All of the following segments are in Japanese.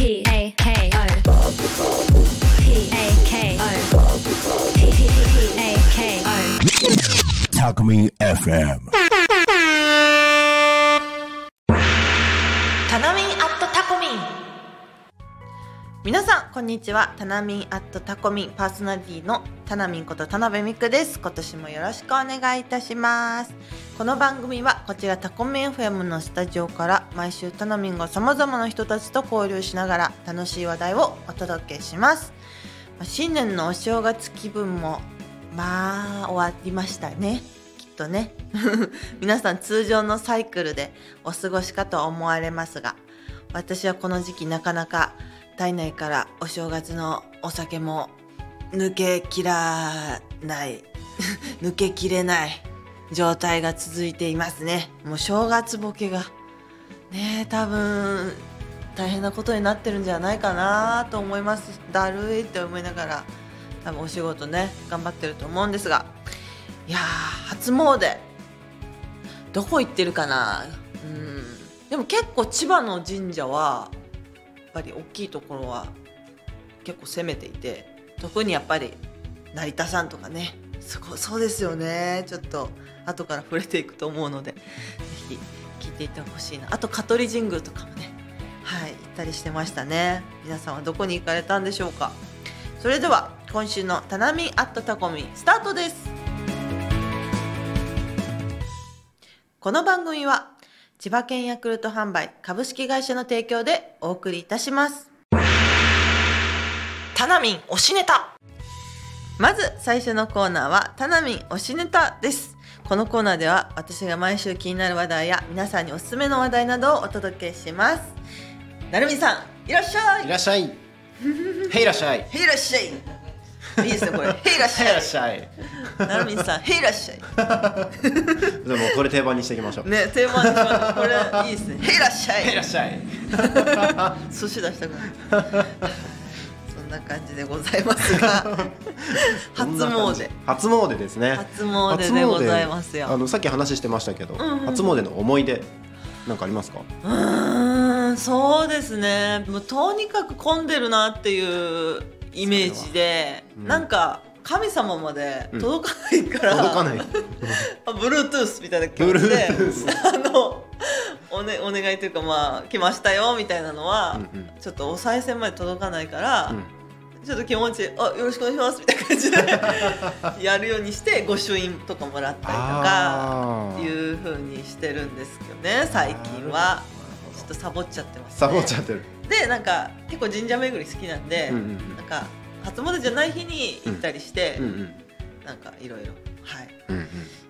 P A K O P A K O P A K O Me FM. 皆さんこんにちは。タナミンアットタコミンパーソナリティのタナミンこと田辺美久です。今年もよろしくお願いいたします。この番組はこちらタコミン FM のスタジオから毎週タナミンが様々な人たちと交流しながら楽しい話題をお届けします。新年のお正月気分もまあ終わりましたね。きっとね。皆さん通常のサイクルでお過ごしかと思われますが私はこの時期なかなか体内からお正月のお酒も抜けきらない 抜けきれない状態が続いていますね。もう正月ボケがね多分大変なことになってるんじゃないかなと思います。だるいって思いながら多分お仕事ね頑張ってると思うんですが。いやー初詣どこ行ってるかな。うんでも結構千葉の神社はぱり大きいところは結構攻めていて特にやっぱり成田山とかね。そこそうですよね。ちょっと後から触れていくと思うのでぜひ聞いていてほしいな。あと香取神宮とかもね。はい行ったりしてましたね。皆さんはどこに行かれたんでしょうか。それでは今週の「タナミンアットタコミ」スタートです。この番組は千葉県ヤクルト販売株式会社の提供でお送りいたします。タナミン推しネタ。まず最初のコーナーはタナミン推しネタです。このコーナーでは私が毎週気になる話題や皆さんにおすすめの話題などをお届けします。なるみさんいらっしゃい。いらっしゃい。へいらっしゃい。へいらっしゃいいいですねこれ。へいらっしへいらゃいっしゃい。なるみさんへいらっしゃい。でもこれ定番にしていきましょう。ねテーマにしましょう。これいいですね。へいらっしゃい。へいらっしゃい。寿司出したくないそんな感じでございますが。初詣。初詣ですね。初詣でございますよ。あのさっき話してましたけど、んうん。初詣の思い出なんかありますか？うーんそうですね。もうとにかく混んでるなっていうイメージで、うん。なんか神様まで届かないから、届かない。あ Bluetooth みたいな感じで Bluetooth あのお,、ね、お願いというかまあ来ましたよみたいなのは、うんうん。ちょっとお賽銭まで届かないから、うん。ちょっと気持ちあよろしくお願いしますみたいな感じで やるようにして御朱印とかもらったりとかいう風にしてるんですけどね最近は。ちょっとサボっちゃってます、ね、サボっちゃってる。でなんか結構神社巡り好きなんで、うんうんか初詣じゃない日に行ったりして、うん。うんなんかいろいろはい。うんうん。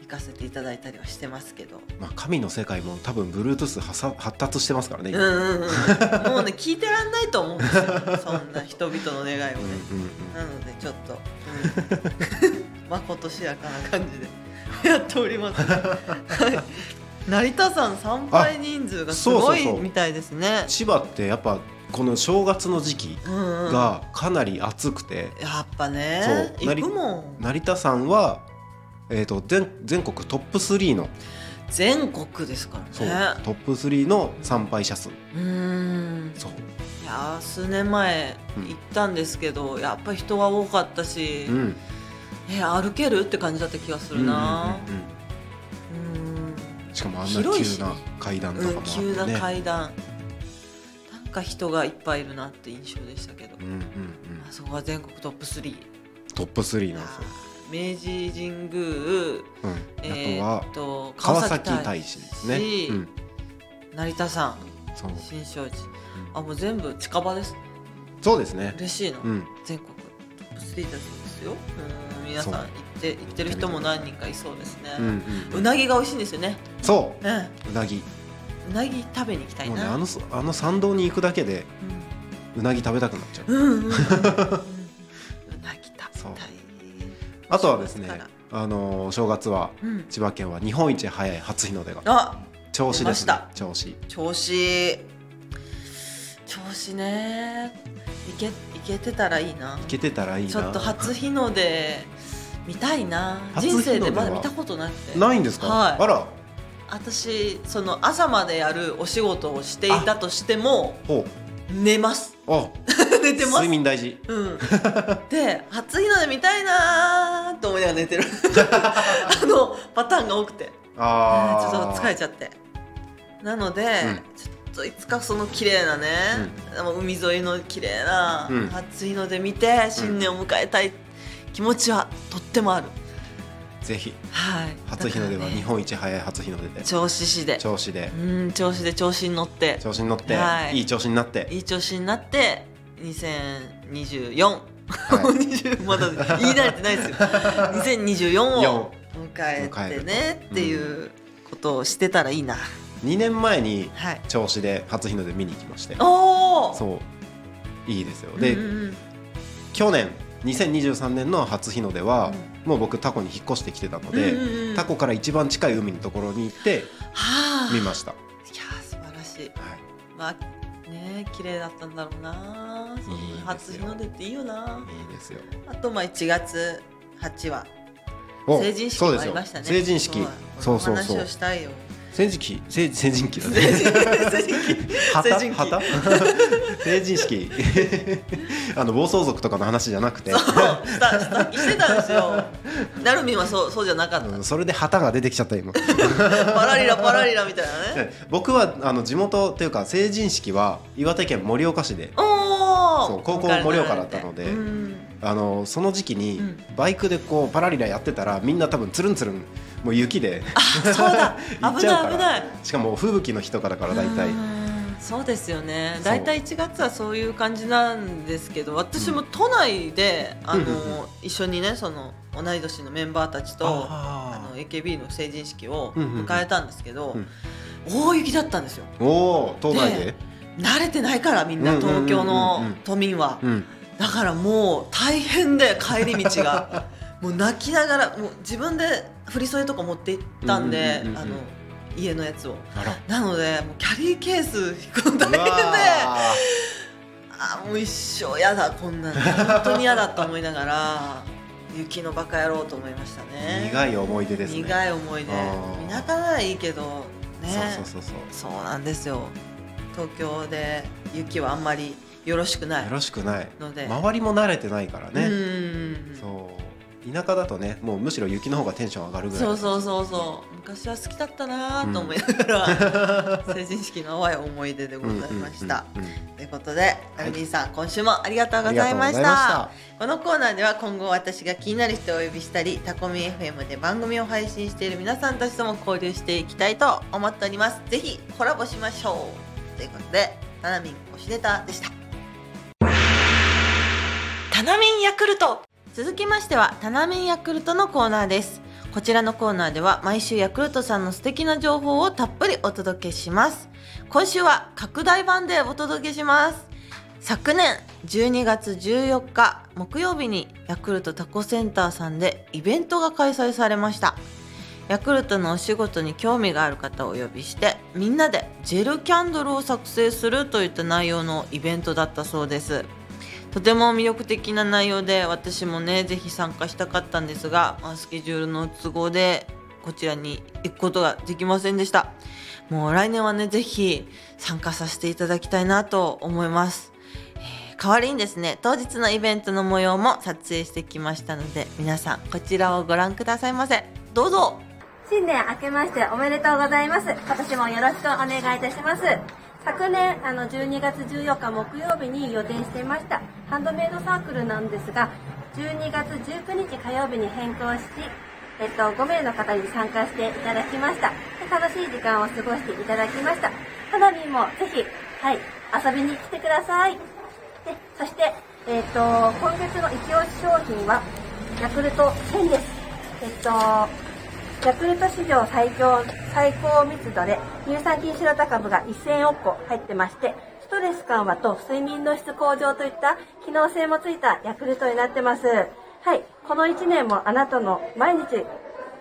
行かせていただいたりはしてますけど。まあ神の世界も多分 Bluetooth 発達してますからね。うんうんうん、もうね聞いてらんないと思うんですよそんな人々の願いをね、うんうんなのでちょっと、うん、まことしやかな感じで。やっております、はい。成田山参拝人数がすごいみたいですね。千葉ってやっぱこの正月の時期うんうん。がかなり暑くて、やっぱねそう。行くもん。成田山は、えー、と全全国トップ3の。全国ですからね。トップ3の参拝者数。うーん。そう。いやー数年前うん。行ったんですけど、やっぱり人は多かったし、うん。え歩けるって感じだった気がするな。うんうんうんうん。うん。しかもあんな急な階段とかもあうん、って、急なね階段、か人がいっぱいいるなって印象でしたけど、うんうんうん、あそこは全国トップ3トップ3なんですよ、明治神宮、うん、えあー、と川崎大師ですね、うん、成田山新勝寺。あもう全部近場ですそうですね、嬉しいな、うん、全国トップ3だそうですよ。うん皆さん行って行ってる人も何人かいそうですね、うんうんうなぎが美味しいんですよね、そう。ん、ううなぎうなぎ食べに行きたいな、もうねあのあの参道に行くだけでうなぎ食べたくなっちゃう。うんうんうんうん。う んうなぎ食べたいあとはですねあのー正月はうん。千葉県は日本一早い初日の出があ銚子ですね。出ま銚子。調子。調子ね。いけいけてたらいいな。行けてたらいいな。ちょっと初日の出見たいな。人生でまだ見たことなくて。ないんですか、はい。あら私その朝までやるお仕事をしていたとしてもほ寝ます。あ。寝てます。睡眠大事。うん、で初日の出見たいなーと思いながら寝てる。あのパターンが多くて。あちょっと疲れちちゃって。なので、うん。ちょっといつかその綺麗なね、もう海沿いの綺麗なうん。初日の出見て新年を迎えたい気持ちはとってもある、ぜひ。はい。初日の出は日本一早い初日の出で。銚子市で。調子で。うん調子で調子に乗って。調子に乗って、はい。い、い調子になって。いい調子になって2024、はい。20 まだ言い慣れてないですよ。2024を四。迎えてねっていうことをしてたらいいな、2年前にはい。調子で初日の出見に行きまして。おおそう。いいですよ。で、うんうんうん。去年2023年の初日の出は、もう僕タコに引っ越してきてたので、うんうんうんタコから一番近い海のところに行ってはあ。見ました、いやー素晴らしい。はい、まあね綺麗だったんだろうな初日の出っていいよないいですよ。あとまあ1月8は。お成人式もありましたね。成人式。そそううそうそう。話をしたいよ成人式成成人期。だね成人期。旗？成人期。旗？成人式。あの暴走族とかの話じゃなくて。そう。してたんですよ。なるみんはそうそうじゃなかった、うんそれで旗が出てきちゃった今。パラリラパラリラみたいなね。僕はあの地元っていうか成人式は岩手県盛岡市で。おおそう高校盛岡だったので。うん。あのその時期にうん。バイクでこうパラリラやってたらみんな多分つるんつるんもう雪で。そうだ。危ない危ない。しかも吹雪の日とかだから大体。うんそうですよね。大体1月はそういう感じなんですけど私も都内で、あのうんうん一緒にねその同い年のメンバーたちとああの AKB の成人式を迎えたんですけど、うん。大雪だったんですよ。ーおお都内で？で慣れてないからみんな東京の都民は、うん。だからもう大変で帰り道が。もう泣きながらもう自分で振り袖とか持って行ったんで、うんうんうんうんあの家のやつを。なのでもうキャリーケース引くの大変であ。ーもう一生嫌だこんなの本当に嫌だと思いながら雪のバカ野郎と思いましたね。ー苦い思い出ですね。苦い思い出。田舎ならいいけどね。そうそうそうそう。そうなんですよ。東京で雪はあんまりよろしくない。よろしくない。ので。周りも慣れてないからうねん。そう田舎だとねもうむしろ雪の方がテンション上がるぐらいそうそうそうそう。昔は好きだったなと思いながら、成人式の淡い思い出でございました、うんうんうんうんということで、アルミンさん今週もありがとうございました。ありがとうございました。このコーナーでは今後私が気になる人をお呼びしたりタコミ FM で番組を配信している皆さんたちとも交流していきたいと思っております。ぜひコラボしましょう。ということでタナミン推しネタでした。タナミンヤクルト続きましてはタナミンヤクルトのコーナーです。こちらのコーナーでは毎週ヤクルトさんの素敵な情報をたっぷりお届けします。今週は拡大版でお届けします。昨年12月14日木曜日にヤクルトタコセンターさんでイベントが開催されました。ヤクルトのお仕事に興味がある方をお呼びしてみんなでジェルキャンドルを作成するといった内容のイベントだったそうです。とても魅力的な内容で私もねぜひ参加したかったんですが、まスケジュールの都合でこちらに行くことができませんでしたもう来年はねぜひ参加させていただきたいなと思います、えー代わりにですね当日のイベントの模様も撮影してきましたので皆さんこちらをご覧くださいませどうぞ新年明けましておめでとうございます。今年もよろしくお願いいたします。昨年、あの、12月14日木曜日に予定していましたハンドメイドサークルなんですが、12月19日火曜日に変更し、えっと、5名の方に参加していただきました。で楽しい時間を過ごしていただきました。花火もぜひ、はい、遊びに来てください。で、そして、えっと、今月の一押し商品は、ヤクルト1000です。えっと、ヤクルト史上最強、最高密度で乳酸菌シロタ株が1000億個入ってまして、ストレス緩和と睡眠の質向上といった機能性もついたヤクルトになってます。はい。この1年もあなたの毎日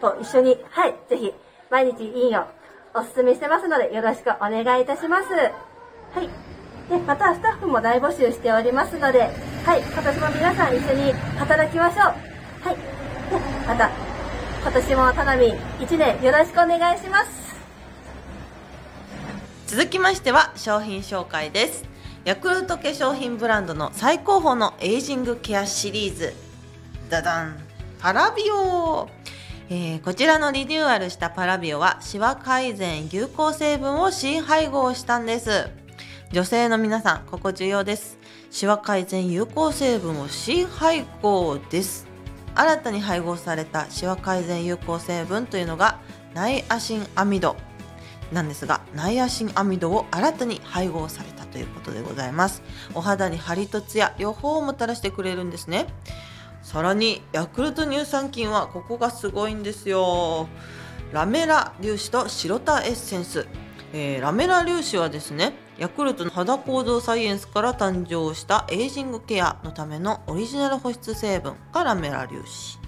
と一緒に、はい、ぜひ、毎日いいよ、おすすめしてますので、よろしくお願いいたします。はい。で、またスタッフも大募集しておりますので、はい、今年も皆さん一緒に働きましょう。はい。で、また、今年もタナミン1年よろしくお願いします。続きましては商品紹介です。ヤクルト化粧品ブランドの最高峰のエイジングケアシリーズ。ダダン。パラビオ、えーこちらのリニューアルしたパラビオはシワ改善有効成分を新配合したんです。女性の皆さんここ重要です。シワ改善有効成分を新配合です。新たに配合されたシワ改善有効成分というのがナイアシンアミド。なんですがナイアシンアミドを新たに配合されたということでございます。お肌にハリとツヤ両方をもたらしてくれるんですね。さらにヤクルト乳酸菌はここがすごいんですよ。ラメラ粒子と白タエッセンス、えーラメラ粒子はですねヤクルトの肌構造サイエンスから誕生したエイジングケアのためのオリジナル保湿成分がラメラ粒子。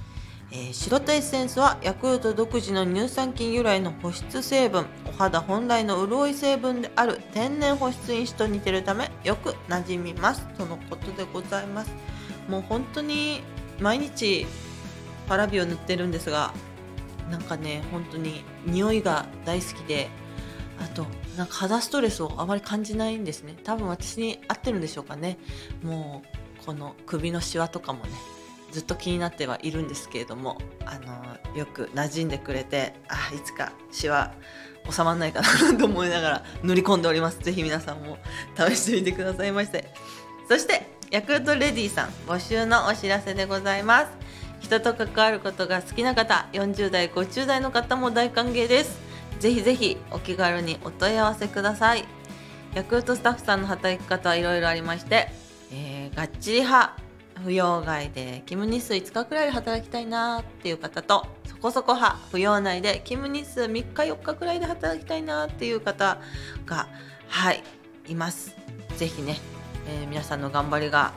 えー白タエッセンスはヤクルト独自の乳酸菌由来の保湿成分。お肌本来の潤い成分である天然保湿因子と似てるためよく馴染みますとのことでございます。もう本当に毎日パラビを塗ってるんですがなんかね本当に匂いが大好きであとなんか肌ストレスをあまり感じないんですね。多分私に合ってるんでしょうかね。もうこの首のシワとかもねずっと気になってはいるんですけれどもあのよく馴染んでくれてあいつかシワ収まらないかなと思いながら塗り込んでおります。ぜひ皆さんも試してみてくださいまして。そしてヤクルトレディさん募集のお知らせでございます。人と関わることが好きな方40代50代の方も大歓迎です。ぜひぜひお気軽にお問い合わせください。ヤクルトスタッフさんの働き方はいろいろありまして、えーがっちり派扶養外で勤務日数5日くらいで働きたいなっていう方とそこそこ派扶養内で勤務日数3日4日くらいで働きたいなっていう方がはいいます。ぜひね、えー皆さんの頑張りが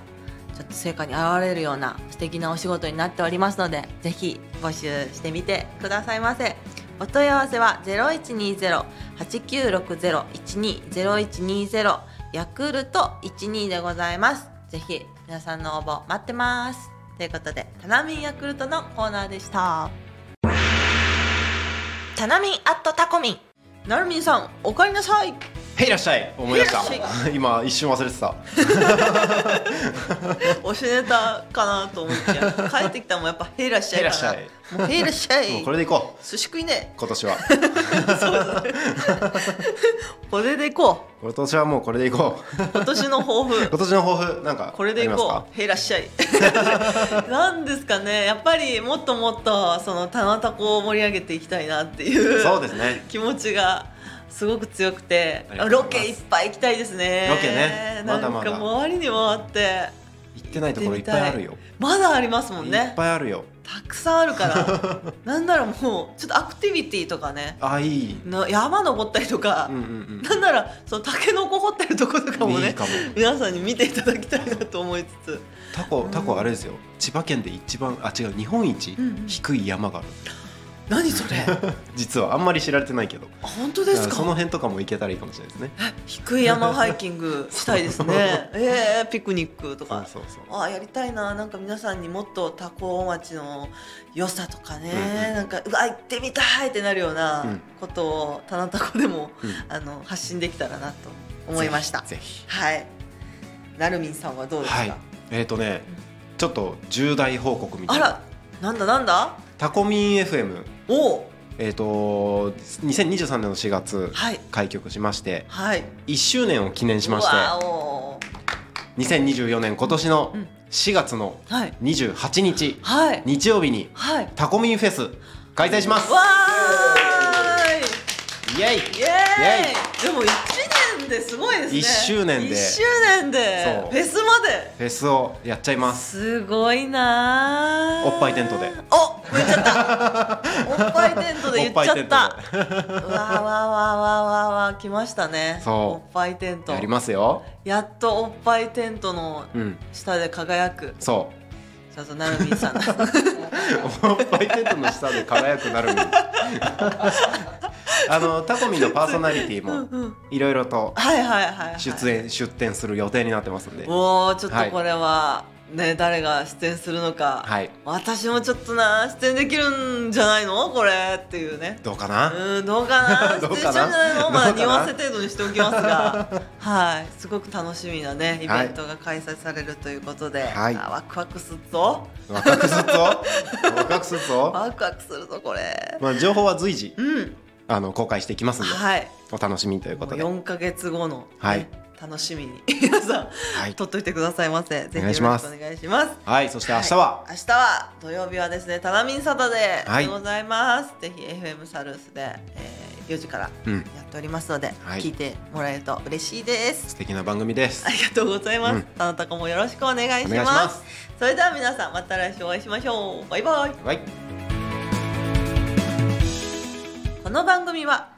ちょっと成果に現れるような素敵なお仕事になっておりますのでぜひ募集してみてくださいませ。お問い合わせは0120-8960-12-0120ヤクルト12でございます。ぜひ皆さんの応募待ってます。ということでタナミンヤクルトのコーナーでした。タナミンアットタコミン。なるみんさんおかえりなさい。へいらっしゃい。思い出した。今一瞬忘れてた。おしネタかなと思って。帰ってきたらもうやっぱ「へいらっしゃい」かな。へいらっしもう「へいらっしゃい」もうこれでいこう。寿司食いね。今年は。これでいこ今年はもうこれでいこう。う今年の抱負。今年の抱負。なんかこれでいこう「へいらっしゃい」なんですかね。やっぱりもっともっとその棚田子を盛り上げていきたいなっていうそうですね。気持ちがすごく強くてロケいっぱい行きたいですね。ロケね。まだまだ。周りに回って。行ってないところいっぱいあるよ。まだありますもんいっねぱいあるよ。たくさんあるから。なんならもうちょっとアクティビティとかね。あいい。な山登ったりとか。うん、うんなんならそのタケノコ掘ってるとことかもね皆さんに見ていただきたいなと思いつつ。タコタコあれですよ。千葉県で一番あ違う日本一うんうん。低い山がある何それ？実はあんまり知られてないけど。あ本当ですか？その辺とかも行けたらいいかもしれないですね。低い山ハイキング したいですね。えー、ピクニックとか。そうそうあーやりたいな。なんか皆さんにもっと多古町の良さとかね、うんうん。なんかうわ行ってみたいってなるようなうん。ことを棚田子でも、うん。あの発信できたらなと思いました。ぜひ。ぜはい。なるみんさんはどうですか、ひはい。えっ、とねちょっと重大報告みたいな。あらなんだなんだ？タコミン FM おお。えっ、と2023年の4月はい。開局しましてはい。1周年を記念しましてうわお2024年今年のうん。4月のはい。28日はい。日曜日にはい。タコミンフェス開催します。わーい。イエイ。イエーイ。でも1年ですごいですね。一周年で。1周年で。フェスまで。フェスをやっちゃいます。すごいなー。おっぱいテントで。お言っちゃった。おっぱいテントで言っちゃった。わーわーわーわーわーわー来ましたね。そう。おっぱいテント。でやりますよ。やっとおっぱいテントのうん。下で輝く。そちょっとなるみんさん。う おっぱいテントの下で輝くなるみ あのタコミンのパーソナリティもいろいろとはいはいはい、はい、出演出展する予定になってますんで。おおちょっとこれはね誰が出演するのか、はい。私もちょっとな出演できるんじゃないの？これっていうね。どうかな、うん どうかな？出演しちゃうんじゃないの？まあ匂わせ程度にしておきますが。はい。すごく楽しみなねイベントが開催されるということで、はい。あワクワクするぞ。ワクワクするぞ？ワクワクするぞ、ワクワクするぞこれ。まあ、情報は随時うん。あの公開していきますんで、はい。お楽しみということで。4か月後の、ね。はい楽しみに。皆さん、はい。取っといてくださいませ。ぜひお願いします。お願いします。はい。そして明日は、い。明日は土曜日はですねタナミンサタでございます、ぜひ FM サルースで、えー、4時からうん。やっておりますので、はい。聞いてもらえると嬉しいです。素敵な番組です。ありがとうございます、うん。あなたかもよろしくお願いします。ます。それでは皆さんまた来週お会いしましょう。バイバイ。はいこの番組は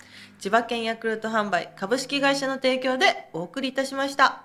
千葉県ヤクルト販売株式会社の提供でお送りいたしました。